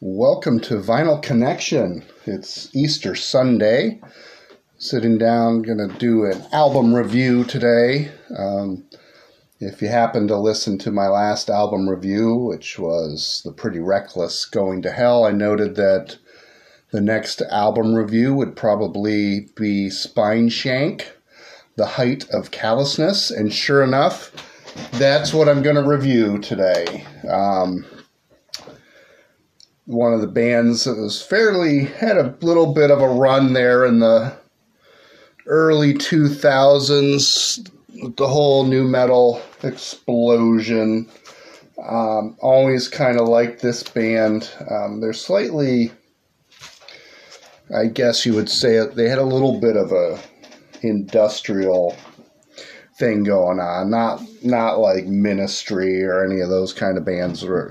Welcome to Vinyl Connection. It's Easter Sunday. Sitting down, gonna do an album review today. Um, if you happen to listen to my last album review, which was The Pretty Reckless Going to Hell, I noted that the next album review would probably be Spineshank, The Height of Callousness, and sure enough, that's what I'm going to review today. Um, one of the bands that was fairly had a little bit of a run there in the early 2000s the whole nu metal explosion. Um, always kind of liked this band. Um, they're slightly i guess you would say it they had a little bit of a industrial thing going on. Not not like ministry or any of those kind of bands were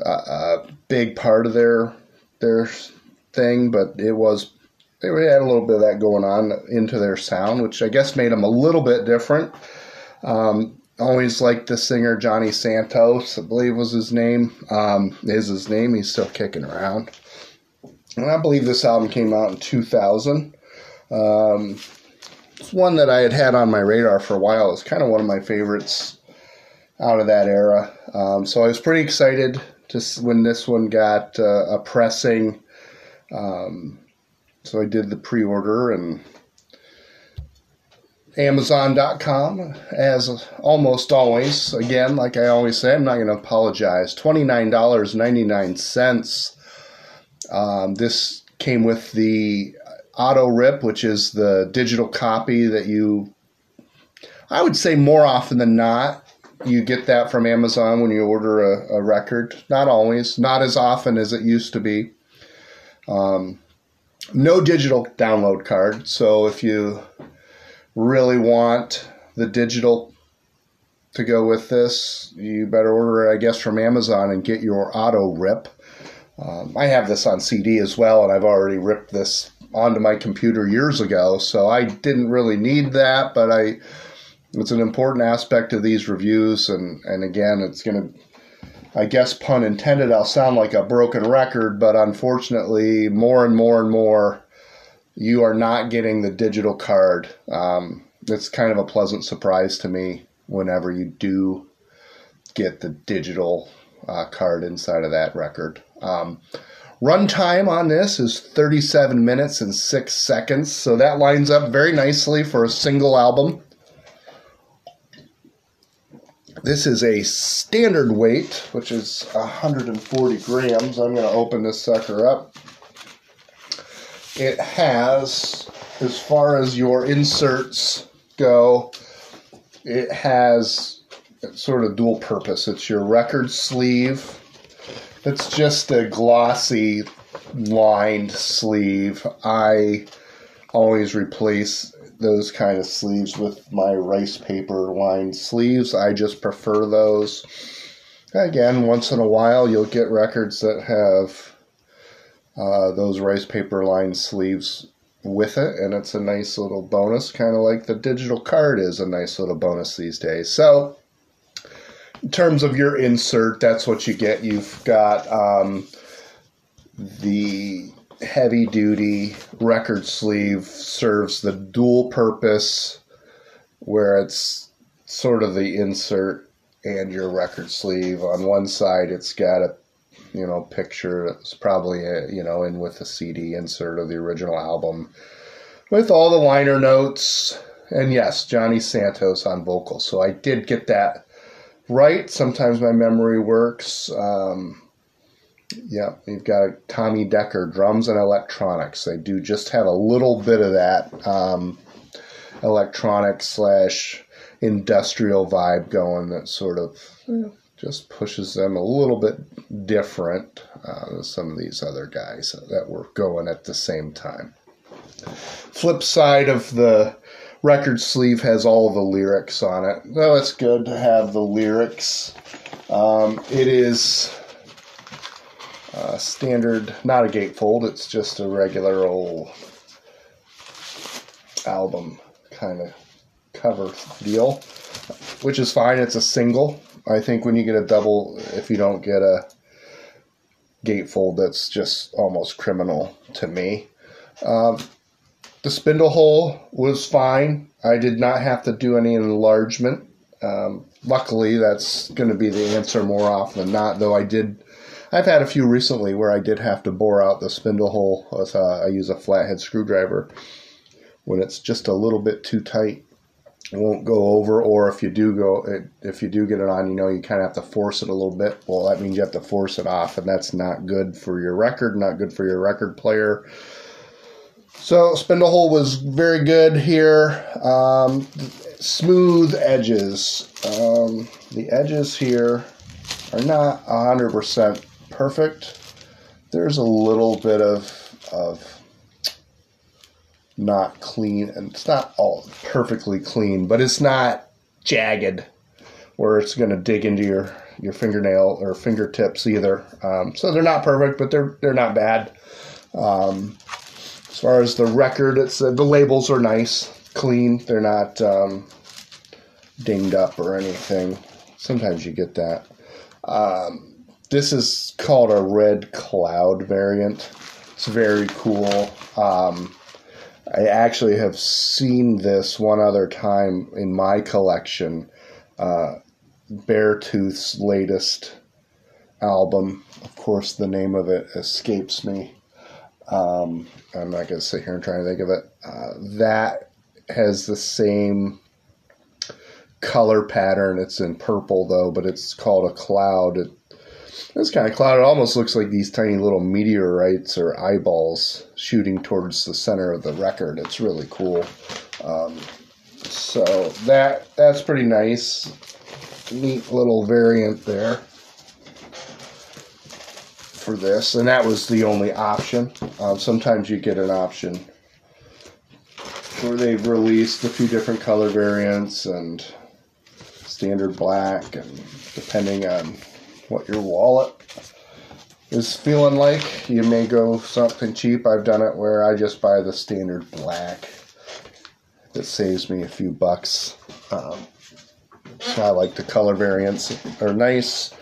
a big part of their their thing, but it was they had a little bit of that going on into their sound, which I guess made them a little bit different. Um, always liked the singer Jonny Santos, I believe was his name. Um, is his name? He's still kicking around. And I believe this album came out in 2000. Um, it's one that I had had on my radar for a while. It's kind of one of my favorites out of that era. Um, so I was pretty excited just when this one got uh, a pressing. Um, so I did the pre order and Amazon.com, as almost always. Again, like I always say, I'm not going to apologize. $29.99. Um, this came with the auto rip, which is the digital copy that you, I would say more often than not, you get that from Amazon when you order a, a record. Not always, not as often as it used to be. Um, no digital download card. So if you really want the digital to go with this, you better order it, I guess, from Amazon and get your auto rip. Um, I have this on CD as well, and I've already ripped this onto my computer years ago, so I didn't really need that, but I it's an important aspect of these reviews, and and again, it's going to. I guess pun intended. I'll sound like a broken record, but unfortunately, more and more and more, you are not getting the digital card. Um, it's kind of a pleasant surprise to me whenever you do get the digital uh, card inside of that record. Um, Runtime on this is 37 minutes and 6 seconds, so that lines up very nicely for a single album. This is a standard weight, which is 140 grams. I'm going to open this sucker up. It has, as far as your inserts go, it has sort of dual purpose. It's your record sleeve. It's just a glossy lined sleeve. I always replace those kind of sleeves with my rice paper lined sleeves. I just prefer those. Again, once in a while, you'll get records that have uh, those rice paper lined sleeves with it, and it's a nice little bonus, kind of like the digital card is a nice little bonus these days. So, in terms of your insert, that's what you get. You've got um, the heavy duty record sleeve serves the dual purpose where it's sort of the insert and your record sleeve. On one side, it's got a you know picture It's probably a, you know in with the CD insert of the original album with all the liner notes and yes, Jonny Santos on vocals. So I did get that right. Sometimes my memory works. Um, yeah, you've got Tommy Decker, drums and electronics. They do just have a little bit of that um, electronic slash industrial vibe going that sort of just pushes them a little bit different uh, than some of these other guys that were going at the same time. Flip side of the record sleeve has all the lyrics on it. Well, it's good to have the lyrics. Um, it is uh, standard, not a gatefold, it's just a regular old album kind of cover deal, which is fine. It's a single. I think when you get a double, if you don't get a gatefold, that's just almost criminal to me. Um, the spindle hole was fine. I did not have to do any enlargement. Um, luckily, that's going to be the answer more often than not. Though I did, I've had a few recently where I did have to bore out the spindle hole. With, uh, I use a flathead screwdriver when it's just a little bit too tight. It won't go over, or if you do go, if you do get it on, you know you kind of have to force it a little bit. Well, that means you have to force it off, and that's not good for your record, not good for your record player. So spindle hole was very good here. Um, smooth edges. Um, the edges here are not 100% perfect. There's a little bit of, of not clean, and it's not all perfectly clean, but it's not jagged where it's going to dig into your, your fingernail or fingertips either. Um, so they're not perfect, but they're they're not bad. Um, as far as the record, it's uh, the labels are nice, clean. They're not um, dinged up or anything. Sometimes you get that. Um, this is called a red cloud variant. It's very cool. Um, I actually have seen this one other time in my collection. Uh, Beartooth's latest album. Of course, the name of it escapes me. Um, I'm not going to sit here and try to think of it. Uh, that has the same color pattern. It's in purple though, but it's called a cloud. It, this kind of cloud, it almost looks like these tiny little meteorites or eyeballs shooting towards the center of the record. It's really cool. Um, so that that's pretty nice. Neat little variant there for this, and that was the only option. Um, sometimes you get an option where they've released a few different color variants and standard black, and depending on what your wallet is feeling like, you may go something cheap. I've done it where I just buy the standard black. It saves me a few bucks. Um, I like the color variants. They're nice,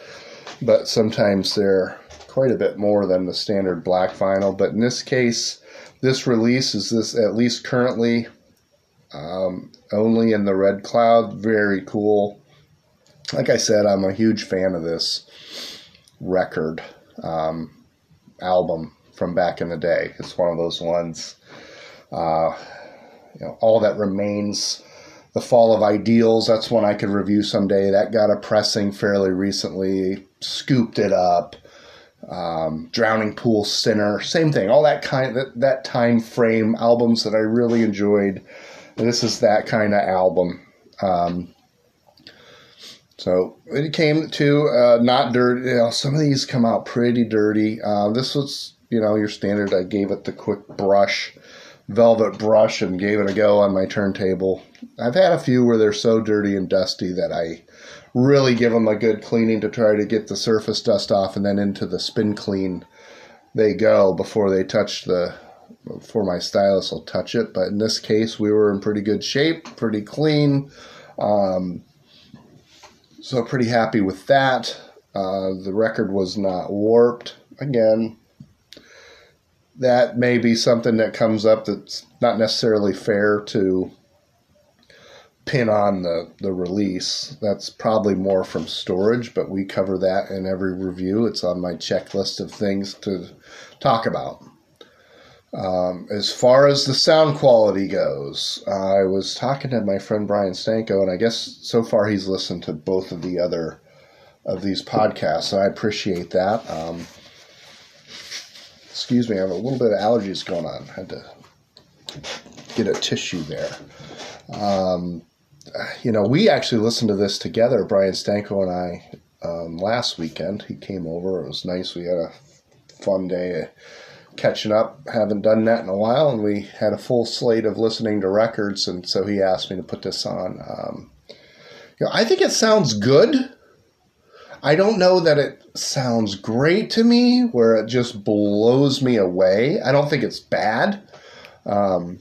but sometimes they're quite a bit more than the standard black vinyl. But in this case, this release is this at least currently um, only in the red cloud. Very cool. Like I said, I'm a huge fan of this record um, album from back in the day. It's one of those ones. Uh, you know, all that remains. The Fall of Ideals, that's one I could review someday. That got a pressing fairly recently, scooped it up um, Drowning Pool Sinner, same thing. All that kind that that time frame albums that I really enjoyed. This is that kind of album. Um, so it came to uh, not dirty. You know, some of these come out pretty dirty. Uh, this was you know your standard. I gave it the quick brush, velvet brush, and gave it a go on my turntable. I've had a few where they're so dirty and dusty that I really give them a good cleaning to try to get the surface dust off, and then into the spin clean they go before they touch the before my stylus will touch it. But in this case, we were in pretty good shape, pretty clean. Um, so pretty happy with that. Uh, the record was not warped. Again, that may be something that comes up that's not necessarily fair to pin on the, the release. That's probably more from storage, but we cover that in every review. It's on my checklist of things to talk about. Um, as far as the sound quality goes, I was talking to my friend Brian Stanko, and I guess so far he's listened to both of the other of these podcasts, so I appreciate that. Um, excuse me, I have a little bit of allergies going on. I had to get a tissue there. Um, you know, we actually listened to this together, Brian Stanko and I, um, last weekend. He came over. It was nice. We had a fun day catching up. Haven't done that in a while, and we had a full slate of listening to records. And so he asked me to put this on. Um, you know, I think it sounds good. I don't know that it sounds great to me, where it just blows me away. I don't think it's bad. Um,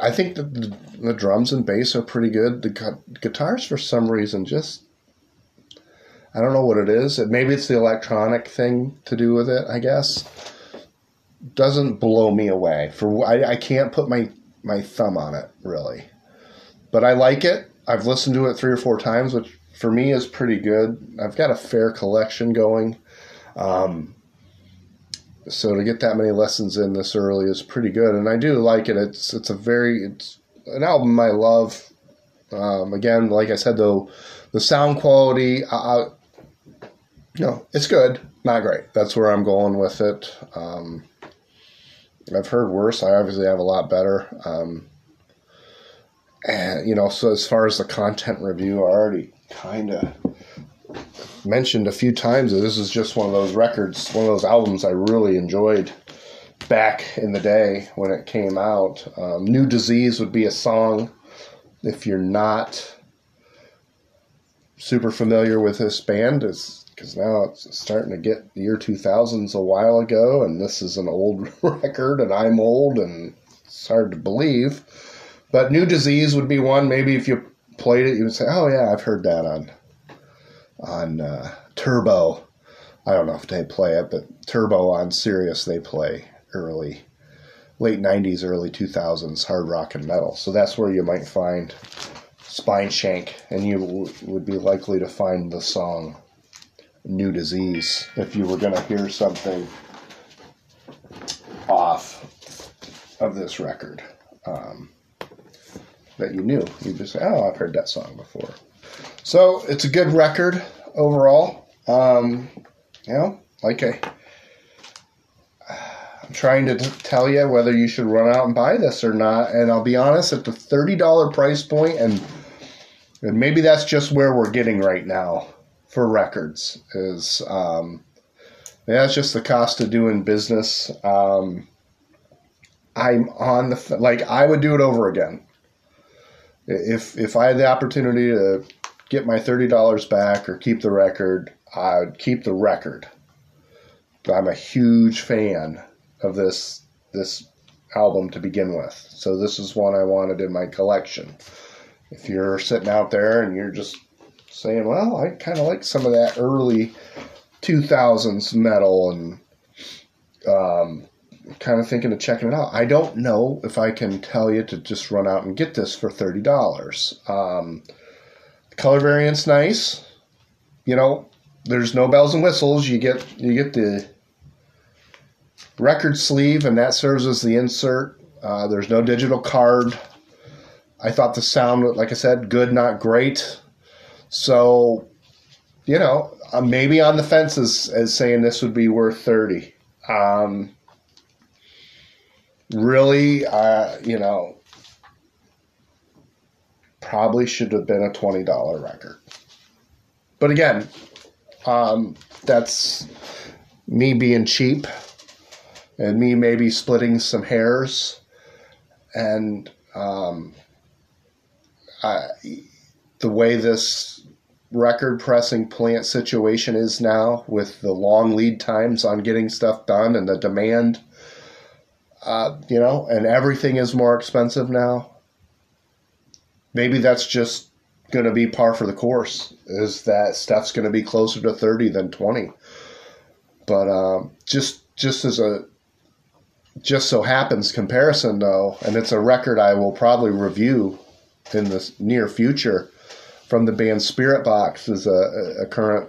I think the, the, drums and bass are pretty good. The gu- guitars, for some reason, just I don't know what it is. Maybe it's the electronic thing to do with it. I guess doesn't blow me away. For I, I can't put my my thumb on it really, but I like it. I've listened to it three or four times, which for me is pretty good. I've got a fair collection going. Um, so to get that many lessons in this early is pretty good, and I do like it. It's it's a very it's an album I love. Um, again, like I said, though, the sound quality, uh, know, it's good, not great. That's where I'm going with it. Um, I've heard worse. I obviously have a lot better. Um, and you know, so as far as the content review, I already kind of mentioned a few times that this is just one of those records, one of those albums I really enjoyed back in the day when it came out. Um, New Disease would be a song if you're not super familiar with this band. It's because now it's starting to get the year 2000s a while ago, and this is an old record, and I'm old, and it's hard to believe. But New Disease would be one. Maybe if you played it, you would say, "Oh yeah, I've heard that on on uh, Turbo." I don't know if they play it, but Turbo on Sirius they play early, late '90s, early 2000s hard rock and metal. So that's where you might find Spineshank, and you w- would be likely to find the song "New Disease" if you were going to hear something off of this record. Um, that you knew. You just say, "Oh, I've heard that song before." So it's a good record overall. Um, you know, like I'm trying to t- tell you whether you should run out and buy this or not. And I'll be honest, at the thirty dollar price point, and and maybe that's just where we're getting right now for records is. Um, yeah, it's just the cost of doing business. Um, I'm on the like I would do it over again if if I had the opportunity to get my thirty dollars back or keep the record, I would keep the record. I'm a huge fan of this this album to begin with, so this is one I wanted in my collection. If you're sitting out there and you're just saying, "Well, I kind of like some of that early 2000s metal," and um, kind of thinking of checking it out. I don't know if I can tell you to just run out and get this for thirty dollars. Um, color variant's nice. You know, there's no bells and whistles. You get you get the record sleeve, and that serves as the insert. Uh, there's no digital card. I thought the sound, like I said, good, not great. So, you know, I'm maybe on the fence as, as saying this would be worth 30. Um, really, uh, you know, probably should have been a $20 record. But again, um, that's me being cheap and me maybe splitting some hairs. And um, I, the way this record pressing plant situation is now with the long lead times on getting stuff done and the demand uh, you know, and everything is more expensive now. Maybe that's just going to be par for the course. Is that stuff's going to be closer to thirty than twenty? But um, just just as a just so happens comparison though, and it's a record I will probably review in the near future from the band Spiritbox is a, a current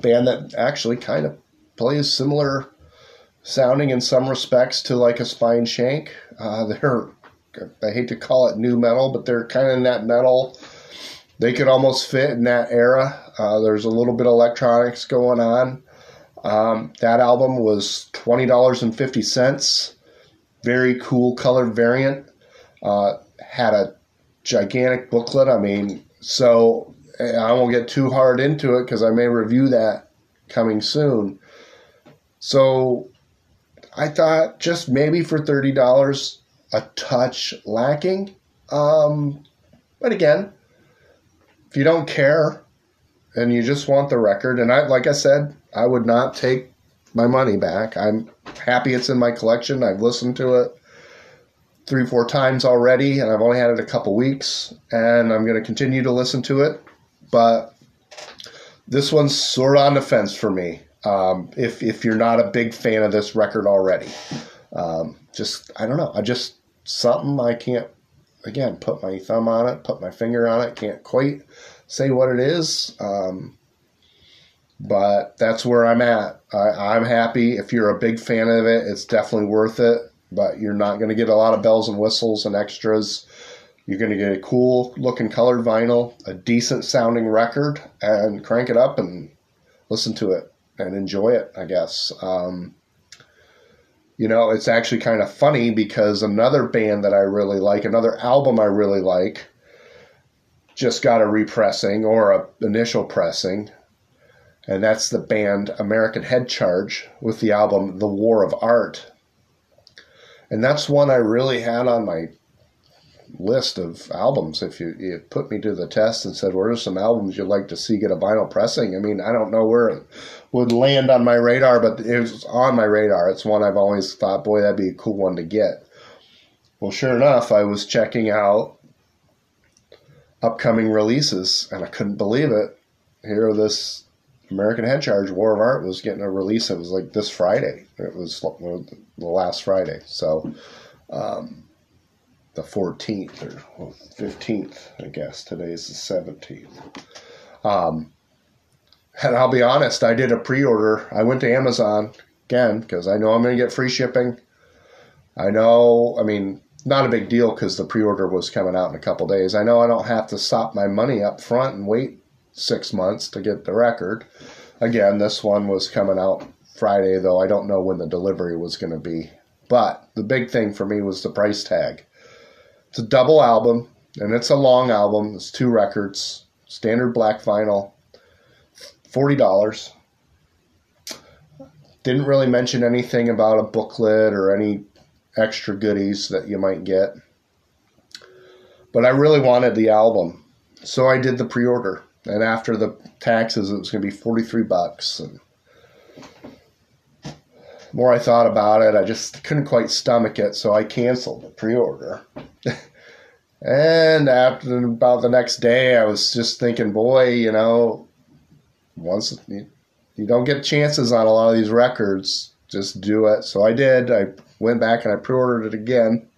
band that actually kind of plays similar sounding in some respects to like a Spineshank. Uh, they're I hate to call it nu metal, but they're kind of in that metal. They could almost fit in that era. Uh, there's a little bit of electronics going on. Um, that album was twenty dollars and fifty cents. Very cool colored variant. Uh, had a gigantic booklet. I mean, so I won't get too hard into it because I may review that coming soon. So I thought just maybe for thirty dollars, a touch lacking. Um, but again, if you don't care and you just want the record, and I like I said, I would not take my money back. I'm happy it's in my collection. I've listened to it three, four times already, and I've only had it a couple weeks, and I'm going to continue to listen to it. But this one's sort of on the fence for me. Um, if if you're not a big fan of this record already, um, just I don't know. I just something I can't again put my thumb on it, put my finger on it. Can't quite say what it is. Um, but that's where I'm at. I, I'm happy. If you're a big fan of it, it's definitely worth it. But you're not going to get a lot of bells and whistles and extras. You're going to get a cool looking colored vinyl, a decent sounding record, and crank it up and listen to it and enjoy it, I guess. Um, you know, it's actually kind of funny because another band that I really like, another album I really like, just got a repressing or a initial pressing, and that's the band American Head Charge with the album The War of Art. And that's one I really had on my list of albums. If you, you put me to the test and said, "What are some albums you'd like to see get a vinyl pressing?" I mean, I don't know where it would land on my radar, but it was on my radar. It's one I've always thought, boy, that'd be a cool one to get. Well, sure enough, I was checking out upcoming releases, and I couldn't believe it. Here, this American Head Charge War of Art was getting a release. It was like this Friday. It was the last Friday. So, um, the 14th or 15th, I guess. Today's the 17th. Um, and I'll be honest, I did a pre order. I went to Amazon again because I know I'm going to get free shipping. I know, I mean, not a big deal because the pre order was coming out in a couple days. I know I don't have to stop my money up front and wait six months to get the record. Again, this one was coming out Friday, though I don't know when the delivery was going to be. But the big thing for me was the price tag. It's a double album, and it's a long album. It's two records, standard black vinyl, forty dollars. Didn't really mention anything about a booklet or any extra goodies that you might get. But I really wanted the album, so I did the pre-order. And after the taxes, it was going to be forty-three bucks. And more I thought about it, I just couldn't quite stomach it, so I canceled the pre-order. and after about the next day, I was just thinking, boy, you know, once you, you don't get chances on a lot of these records, just do it. So I did. I went back and I pre-ordered it again.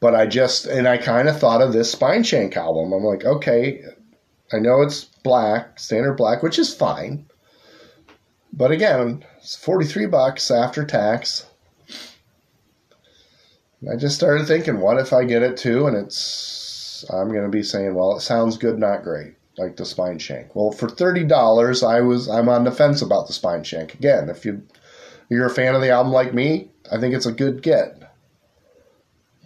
But I just and I kind of thought of this Spineshank album. I'm like, okay, I know it's black, standard black, which is fine. But again, it's 43 bucks after tax. I just started thinking, what if I get it too? And it's, I'm going to be saying, well, it sounds good, not great, like the Spineshank. Well, for thirty dollars, I was, I'm on the fence about the Spineshank. Again, if you, you're a fan of the album like me, I think it's a good get.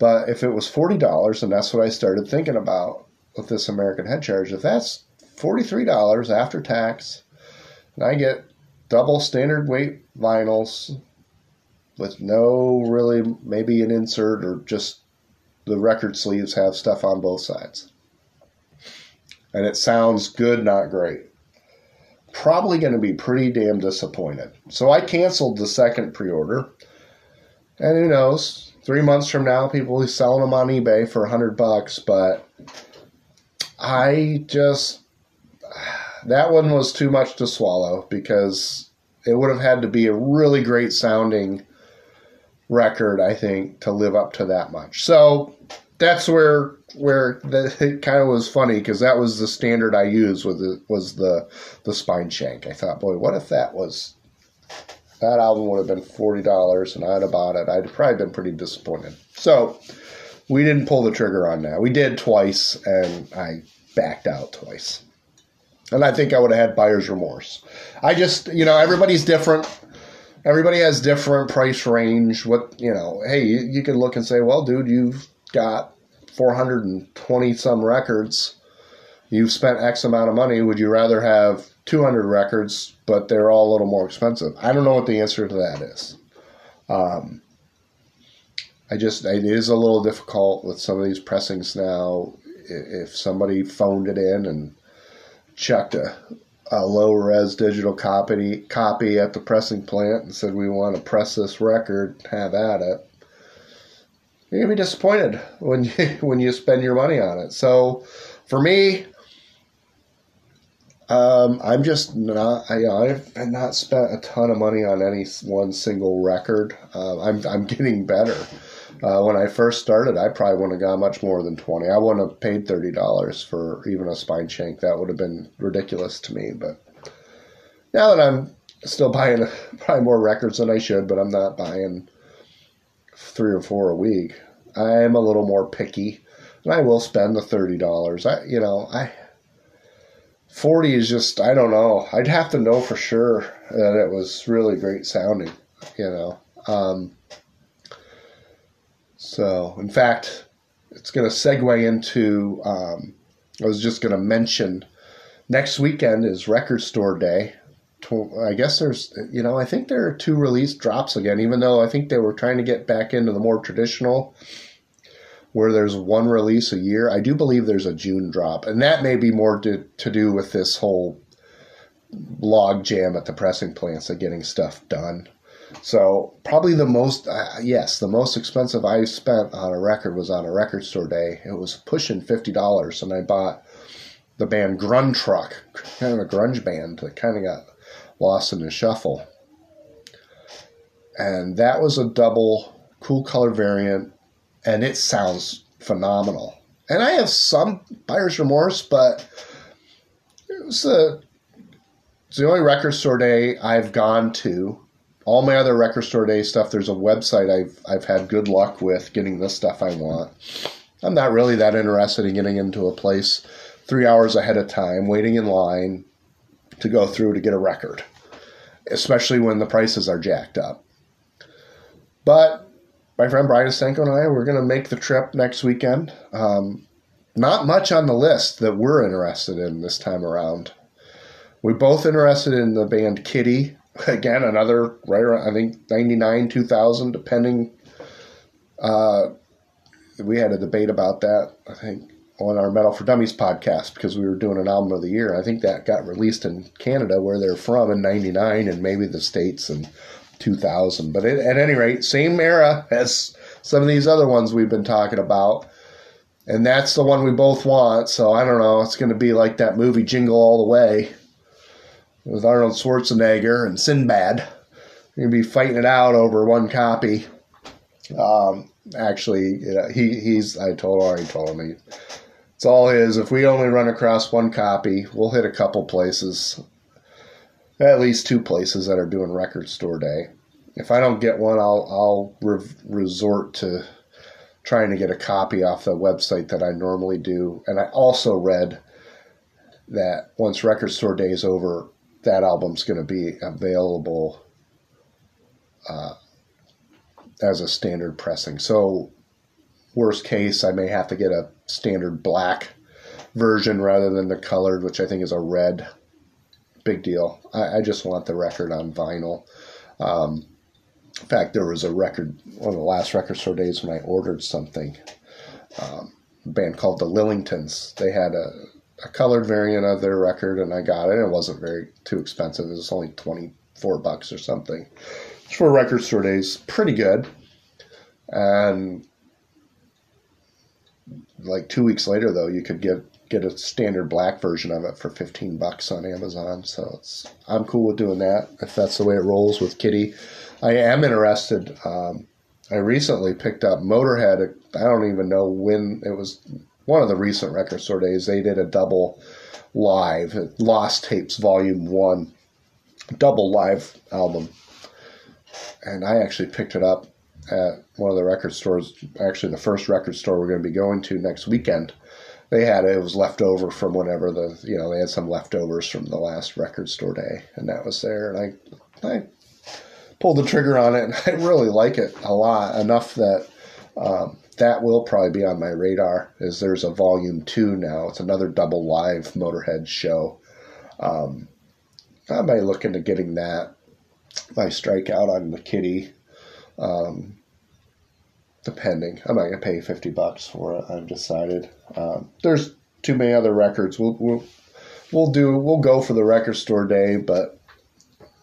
But if it was forty dollars, and that's what I started thinking about with this American Head Charge, if that's forty-three dollars after tax, and I get double standard weight vinyls with no really maybe an insert or just the record sleeves have stuff on both sides. And it sounds good, not great. Probably going to be pretty damn disappointed. So I canceled the second pre order. And who knows? Three months from now, people will be selling them on eBay for a hundred bucks. But I just that one was too much to swallow because it would have had to be a really great sounding record, I think, to live up to that much. So that's where where the, it kind of was funny because that was the standard I used with was the the Spineshank. I thought, boy, what if that was that album would have been forty dollars and I'd have bought it. I'd probably been pretty disappointed. So we didn't pull the trigger on that. We did twice, and I backed out twice. And I think I would have had buyer's remorse. I just, you know, everybody's different everybody has different price range. What you know, hey, you, you can look and say, well, dude, you've got 420 some records. You've spent X amount of money. Would you rather have 200 records, but they're all a little more expensive? I don't know what the answer to that is. Um, I just it is a little difficult with some of these pressings now. If somebody phoned it in and checked a a low res digital copy copy at the pressing plant and said we want to press this record, have at it. You're gonna be disappointed when you when you spend your money on it. So for me, Um, I'm just not. I, I've not spent a ton of money on any one single record. Uh, I'm I'm getting better. Uh, when I first started, I probably wouldn't have got much more than twenty. I wouldn't have paid thirty dollars for even a Spineshank. That would have been ridiculous to me. But now that I'm still buying probably more records than I should, but I'm not buying three or four a week. I am a little more picky, and I will spend the thirty dollars. I, you know, I forty is just I don't know. I'd have to know for sure that it was really great sounding. You know, um, so in fact, it's going to segue into. Um, I was just going to mention next weekend is Record Store Day. I guess there's, you know, I think there are two release drops again, even though I think they were trying to get back into the more traditional where there's one release a year. I do believe there's a June drop, and that may be more to, to do with this whole log jam at the pressing plants of getting stuff done. So probably the most, uh, yes, the most expensive I spent on a record was on a record store day. It was pushing fifty dollars, and I bought the band Gruntruck, kind of a grunge band that kind of got lost in the shuffle. And that was a double cool color variant, and it sounds phenomenal. And I have some buyer's remorse, but it was it's the only record store day I've gone to. All my other record store day stuff, there's a website I've I've had good luck with getting the stuff I want. I'm not really that interested in getting into a place three hours ahead of time, waiting in line, to go through to get a record, especially when the prices are jacked up. But my friend Brian Stenko and I, we're going to make the trip next weekend. Um, not much on the list that we're interested in this time around. We're both interested in the band Kittie. Again, another right around, I think, 99, 2000, depending. Uh, we had a debate about that, I think, on our Metal for Dummies podcast because we were doing an album of the year. I think that got released in Canada, where they're from, in '99, and maybe the states in 2000. But it, at any rate, same era as some of these other ones we've been talking about, and that's the one we both want. So I don't know. It's going to be like that movie Jingle All the Way with Arnold Schwarzenegger and Sinbad. You're going to be fighting it out over one copy. Um, actually, he he's I told already told him he it's all his. If we only run across one copy, we'll hit a couple places, at least two places that are doing record store day. If I don't get one, I'll I'll re- resort to trying to get a copy off the website that I normally do. And I also read that once record store day is over, that album's going to be available uh, as a standard pressing. So worst case, I may have to get a standard black version rather than the colored, which I think is a red. Big deal. I, I just want the record on vinyl. Um, in fact, there was a record, one of the last record store days when I ordered something. Um, band called the Lillingtons. They had a, a colored variant of their record, and I got it. It wasn't very too expensive. It was only twenty four bucks or something. For record store days, pretty good. And like two weeks later, though, you could get get a standard black version of it for fifteen bucks on Amazon. So it's I'm cool with doing that if that's the way it rolls with Kittie. I am interested. Um, I recently picked up Motorhead. I don't even know when it was. One of the recent record store days, they did a double live Lost Tapes Volume One, double live album, and I actually picked it up at one of the record stores, actually the first record store we're going to be going to next weekend. They had it, was left over from whenever the you know they had some leftovers from the last record store day, and that was there. And I I pulled the trigger on it, and I really like it a lot enough that um, that will probably be on my radar. Is there's a volume two now? It's another double live Motorhead show. Um, I might look into getting that. My strikeout on the Kittie. um, depending, I'm not gonna pay fifty bucks for it. I've decided. Um, there's too many other records. We'll, we'll we'll do we'll go for the record store day, but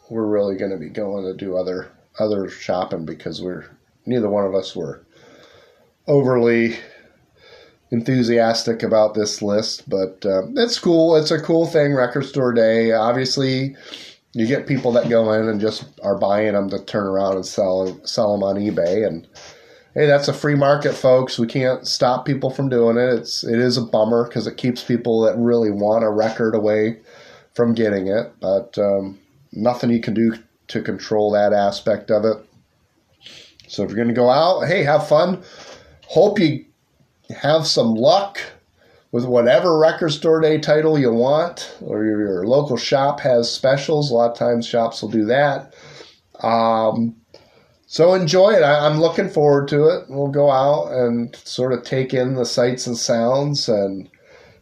we're really to be going to do other other shopping because we're neither one of us were overly enthusiastic about this list, but uh, it's cool. It's a cool thing, Record Store Day. Obviously, you get people that go in and just are buying them to turn around and sell sell them on eBay, and hey, that's a free market, folks. We can't stop people from doing it. It's it is a bummer because it keeps people that really want a record away from getting it, but um, nothing you can do to control that aspect of it. So if you're going to go out, hey, have fun. Hope you have some luck with whatever record store day title you want, or your, your local shop has specials. A lot of times shops will do that. Um, so enjoy it. I, am looking forward to it. We'll go out and sort of take in the sights and sounds and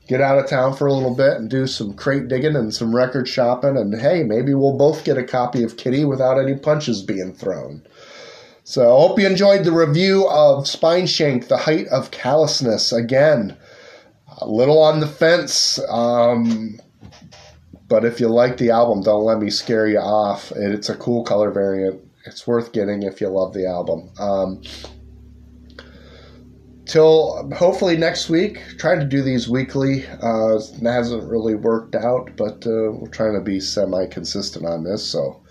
get out of town for a little bit and do some crate digging and some record shopping. And hey, maybe we'll both get a copy of Kittie without any punches being thrown. So I hope you enjoyed the review of Spineshank, The Height of Callousness. Again, a little on the fence, um, but if you like the album, don't let me scare you off. It's a cool color variant. It's worth getting if you love the album. Um, till hopefully next week. Trying to do these weekly. Uh, hasn't really worked out, but uh, we're trying to be semi consistent on this. So,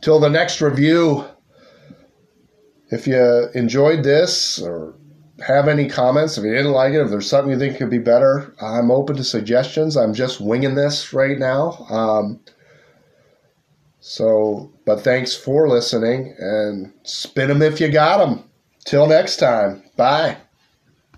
till the next review. If you enjoyed this or have any comments, if you didn't like it, if there's something you think could be better, I'm open to suggestions. I'm just winging this right now. Um, so, but thanks for listening and spin them if you got them. Till next time. Bye.